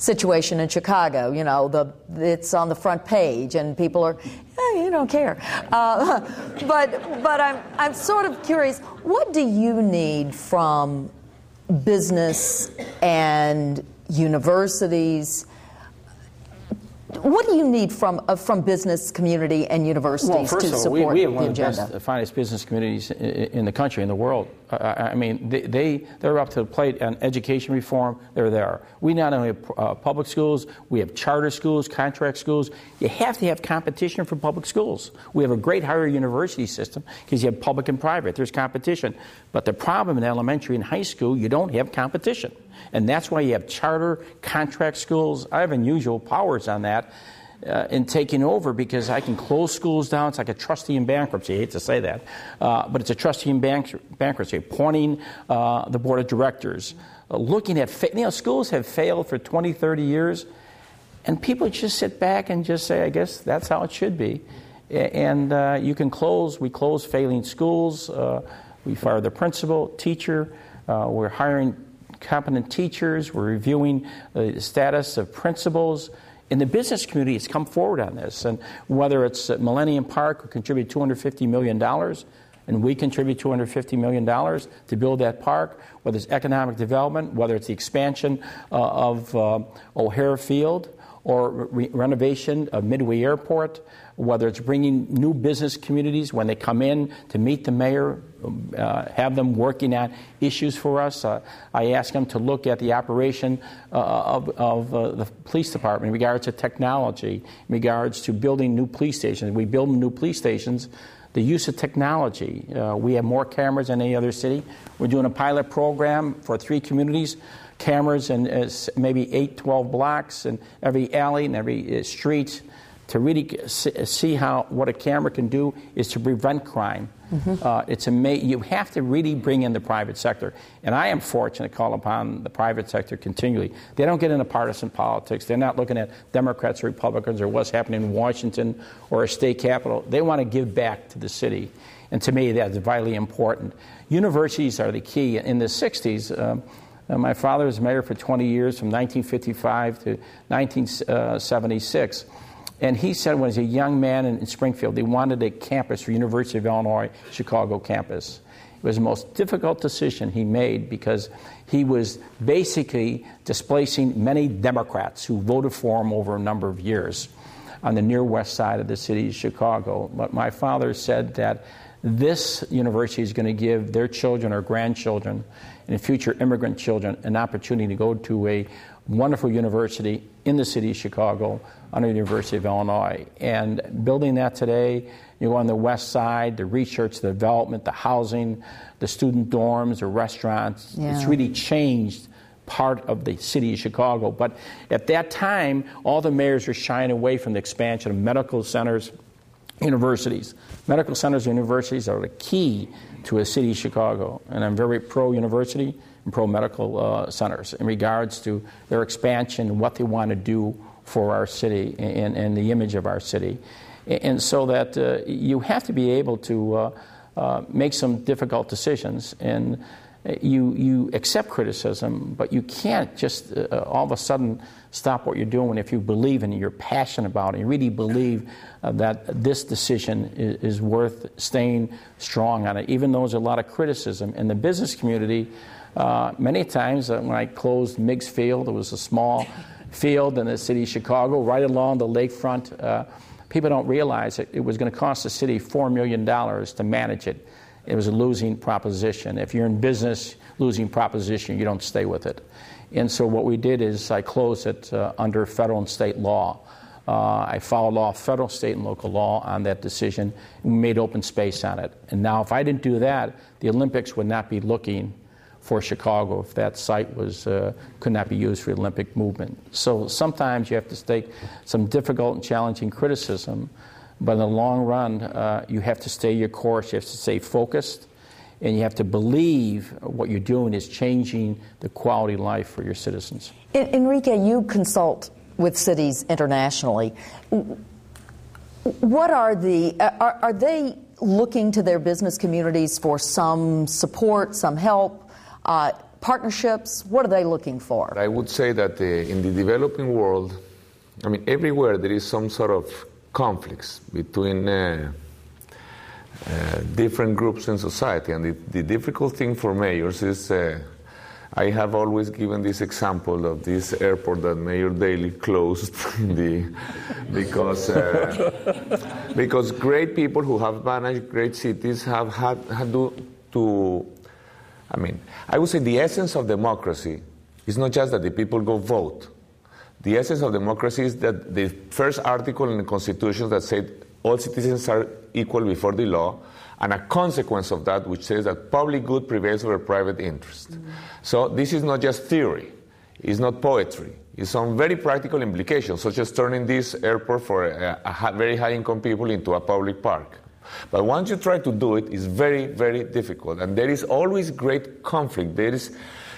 situation in Chicago. You know, the it's on the front page, and people are, eh, you don't care. Uh, <laughs> but but I'm I'm sort of curious. What do you need from business and universities? What do you need from uh, from business community and universities well, first to of all, support we, we have the one of the best, finest business communities in, in the country, in the world. I, I mean, they, they, they're up to the plate on education reform. They're there. We not only have uh, public schools, we have charter schools, contract schools. You have to have competition for public schools. We have a great higher university system because you have public and private. There's competition. But the problem in elementary and high school, you don't have competition. And that's why you have charter contract schools. I have unusual powers on that uh, in taking over because I can close schools down. It's like a trustee in bankruptcy. I hate to say that, uh, but it's a trustee in bank- bankruptcy, appointing uh, the board of directors, uh, looking at, fa- you know, schools have failed for 20, 30 years, and people just sit back and just say, I guess that's how it should be. And uh, you can close, we close failing schools, uh, we fire the principal, teacher, we're hiring competent teachers, we're reviewing the status of principals. In the business community, has come forward on this, and whether it's Millennium Park, who contribute $250 million, and we contribute $250 million to build that park, whether it's economic development, whether it's the expansion uh, of uh, O'Hare Field, or re- renovation of Midway Airport, whether it's bringing new business communities when they come in to meet the mayor, uh, have them working on issues for us. Uh, I ask them to look at the operation uh, of, of uh, the police department in regards to technology, in regards to building new police stations. We build new police stations. The use of technology. Uh, we have more cameras than any other city. We're doing a pilot program for three communities cameras in uh, maybe 8, 12 blocks in every alley and every street to really see how what a camera can do is to prevent crime. Mm-hmm. Uh, it's ama- you have to really bring in the private sector, and I am fortunate to call upon the private sector continually. They don't get into partisan politics. They're not looking at Democrats or Republicans or what's happening in Washington or a state capital. They want to give back to the city, and to me that's vitally important. Universities are the key. In the '60s. Um, uh, my father was mayor for 20 years, from 1955 to 1976. And he said when he was a young man in, in Springfield, they wanted a campus for University of Illinois Chicago campus. It was the most difficult decision he made because he was basically displacing many Democrats who voted for him over a number of years on the near west side of the city of Chicago. But my father said that this university is going to give their children or grandchildren and future immigrant children an opportunity to go to a wonderful university in the city of Chicago under the University of Illinois. And building that today, you go on the west side, the research, the development, the housing, the student dorms, the restaurants, yeah. it's really changed part of the city of Chicago. But at that time, all the mayors were shying away from the expansion of medical centers, universities. Medical centers and universities are the key to a city of Chicago, and I'm very pro university and pro medical uh, centers in regards to their expansion and what they want to do for our city and, and the image of our city. And so that uh, you have to be able to uh, uh make some difficult decisions. And you, you accept criticism, but you can't just uh, all of a sudden stop what you're doing if you believe in it, you're passionate about it, you really believe uh, that this decision is, is, worth staying strong on it, even though there's a lot of criticism. In the business community, uh, many times uh, when I closed Meigs Field, it was a small field in the city of Chicago, right along the lakefront. Uh, people don't realize it, it was going to cost the city $4 million to manage it it was a losing proposition. If you're in business, losing proposition, you don't stay with it. And so what we did is I closed it uh, under federal and state law. Uh, I followed law, federal, state, and local law on that decision, we made open space on it. And now, if I didn't do that, the Olympics would not be looking for Chicago if that site was uh, could not be used for the Olympic movement. So sometimes you have to take some difficult and challenging criticism but in the long run, uh, you have to stay your course, you have to stay focused, and you have to believe what you're doing is changing the quality of life for your citizens. Enrique, you consult with cities internationally. What are the, are, are they looking to their business communities for some support, some help? Uh, partnerships? What are they looking for? I would say that uh, in the developing world, I mean, everywhere there is some sort of conflicts between uh, uh, different groups in society. And the, the, difficult thing for mayors is uh, I have always given this example of this airport that Mayor Daley closed <laughs> the, because, uh, because great people who have managed great cities have had, had to, to, I mean, I would say the essence of democracy is not just that the people go vote. The essence of democracy is that the first article in the Constitution that said all citizens are equal before the law and a consequence of that which says that public good prevails over private interest. Mm-hmm. So this is not just theory, it's not poetry. It's some very practical implications, such as turning this airport for a, a very high income people into a public park. But once you try to do it, it's very, very difficult. And there is always great conflict. There is,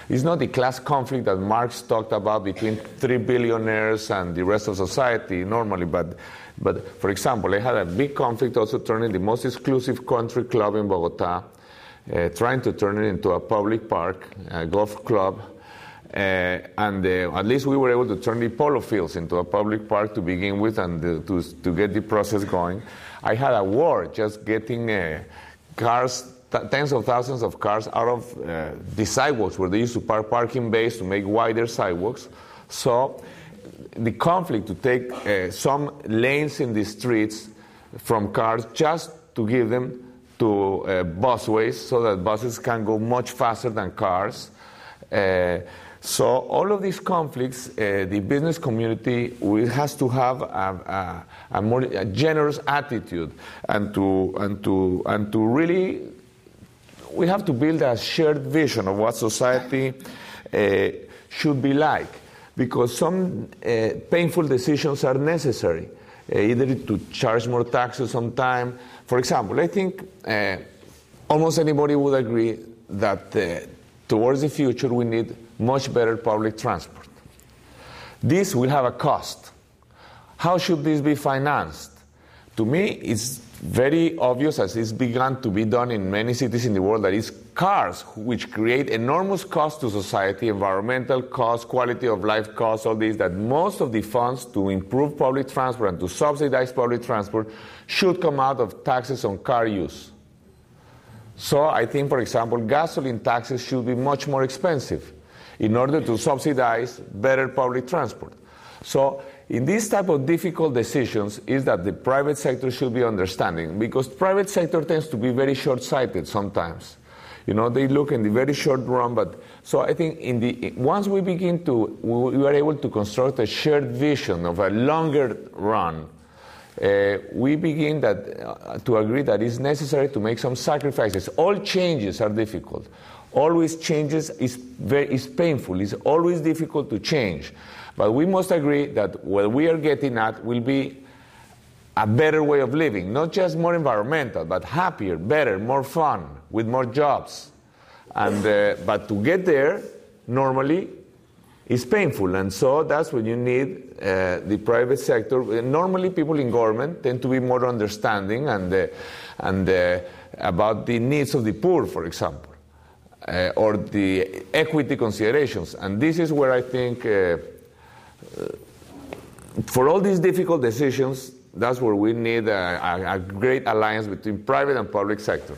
it's not the class conflict that Marx talked about between three billionaires and the rest of society normally, but but for example, I had a big conflict also turning the most exclusive country club in Bogota, uh, trying to turn it into a public park, a golf club. Uh, and uh, at least we were able to turn the polo fields into a public park to begin with and uh, to, to get the process going. I had a war just getting uh, cars, tens of thousands of cars out of uh, the sidewalks where they used to park parking bays to make wider sidewalks. So the conflict to take uh, some lanes in the streets from cars just to give them to uh, busways so that buses can go much faster than cars. Uh, so all of these conflicts, uh, the business community has to have a, a, more a generous attitude and to, and, to, and to really, we have to build a shared vision of what society uh, should be like because some uh, painful decisions are necessary, uh, either to charge more taxes on time. For example, I think uh, almost anybody would agree that uh, towards the future we need much better public transport. This will have a cost. How should this be financed? To me, it's very obvious as it's begun to be done in many cities in the world that it's cars which create enormous cost to society environmental costs quality of life costs all these that most of the funds to improve public transport and to subsidize public transport should come out of taxes on car use so i think for example gasoline taxes should be much more expensive in order to subsidize better public transport so in these type of difficult decisions is that the private sector should be understanding because private sector tends to be very short-sighted sometimes. You know they look in the very short run but so i think in the once we begin to we are able to construct a shared vision of a longer run uh, we begin that uh, to agree that it's necessary to make some sacrifices. All changes are difficult. Always changes is very is painful. It's always difficult to change but we must agree that what we are getting at will be a better way of living, not just more environmental, but happier, better, more fun, with more jobs. And, uh, but to get there, normally, is painful. And so that's when you need uh, the private sector. Normally, people in government tend to be more understanding and, uh, and uh, about the needs of the poor, for example, uh, or the equity considerations. And this is where I think uh, Uh, for all these difficult decisions, that's where we need a, a, a great alliance between private and public sector.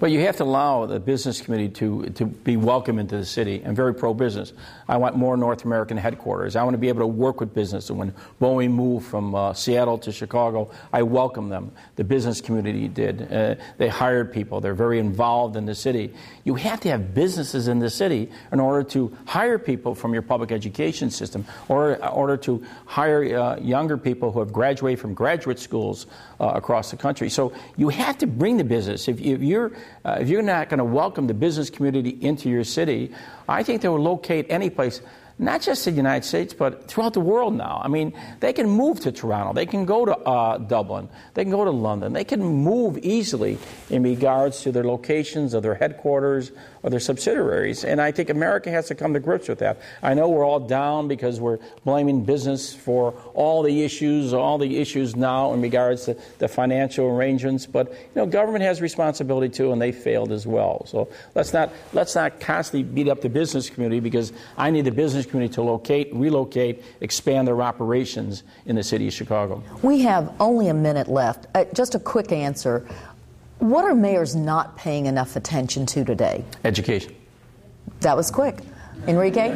But you have to allow the business community to, to be welcome into the city. I'm very pro business. I want more North American headquarters. I want to be able to work with business. And when Boeing moved from uh, Seattle to Chicago, I welcome them. The business community did. Uh, they hired people. They're very involved in the city. You have to have businesses in the city in order to hire people from your public education system, or in order to hire uh, younger people who have graduated from graduate schools uh, across the country. So you have to bring the business. If, if you're uh, if you're not going to welcome the business community into your city, I think they will locate any place. not just in the United States, but throughout the world now. I mean, they can move to Toronto, they can go to uh, Dublin, they can go to London, they can move easily in regards to their locations of their headquarters or their subsidiaries. And I think America has to come to grips with that. I know we're all down because we're blaming business for all the issues, all the issues now in regards to the financial arrangements, but you know, government has responsibility too, and they failed as well. So let's not let's not constantly beat up the business community because I need the business community to locate, relocate, expand their operations in the city of Chicago. We have only a minute left. Uh, just a quick answer. What are mayors not paying enough attention to today? Education. That was quick. Enrique?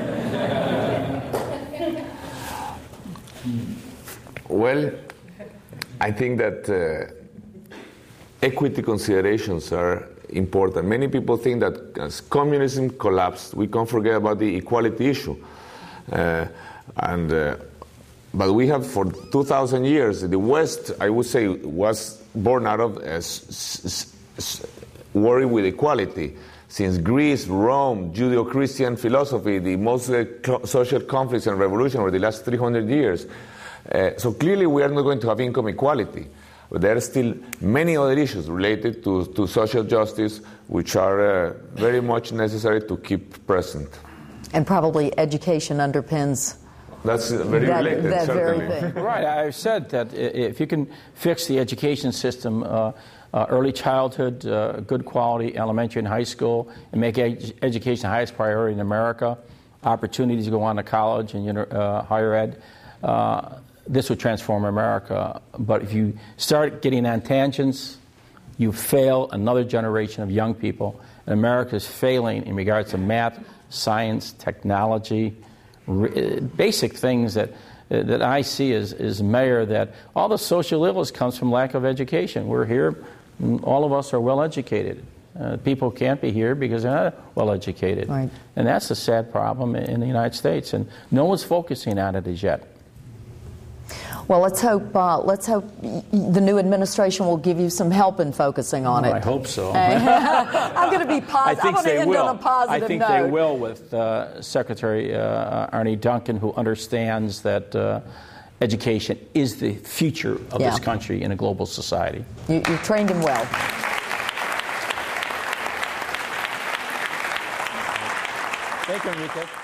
Well, I think that uh, equity considerations are important. Many people think that as communism collapsed, we can't forget about the equality issue. Uh, and, uh, but we have for 2,000 years, the West, I would say, was born out of worry with equality. Since Greece, Rome, Judeo Christian philosophy, the most uh, social conflicts and revolution over the last 300 years. Uh, so clearly, we are not going to have income equality. But there are still many other issues related to, to social justice which are uh, very much necessary to keep present. And probably education underpins that's very that, related, that certainly. very thing. <laughs> Right. I've said that if you can fix the education system, uh, uh, early childhood, uh, good quality elementary and high school, and make ed- education the highest priority in America, opportunities to go on to college and uh, higher ed, uh, this would transform America. But if you start getting on tangents, you fail another generation of young people. And America is failing in regards to math, science, technology, re- basic things that, that I see as, as mayor that all the social ills comes from lack of education. We're here, all of us are well educated. Uh, people can't be here because they're not well educated. Right. And that's a sad problem in the United States. And no one's focusing on it as yet. Well, let's hope. Uh, let's hope the new administration will give you some help in focusing on Oh, it. I hope so. <laughs> I'm going to be <laughs> I positive. think I'm going they to end will. on a positive I think note. they will with uh, Secretary uh, Arne Duncan, who understands that uh, education is the future of Yeah. this country in a global society. You, you've trained him well. Thank you, Enrique.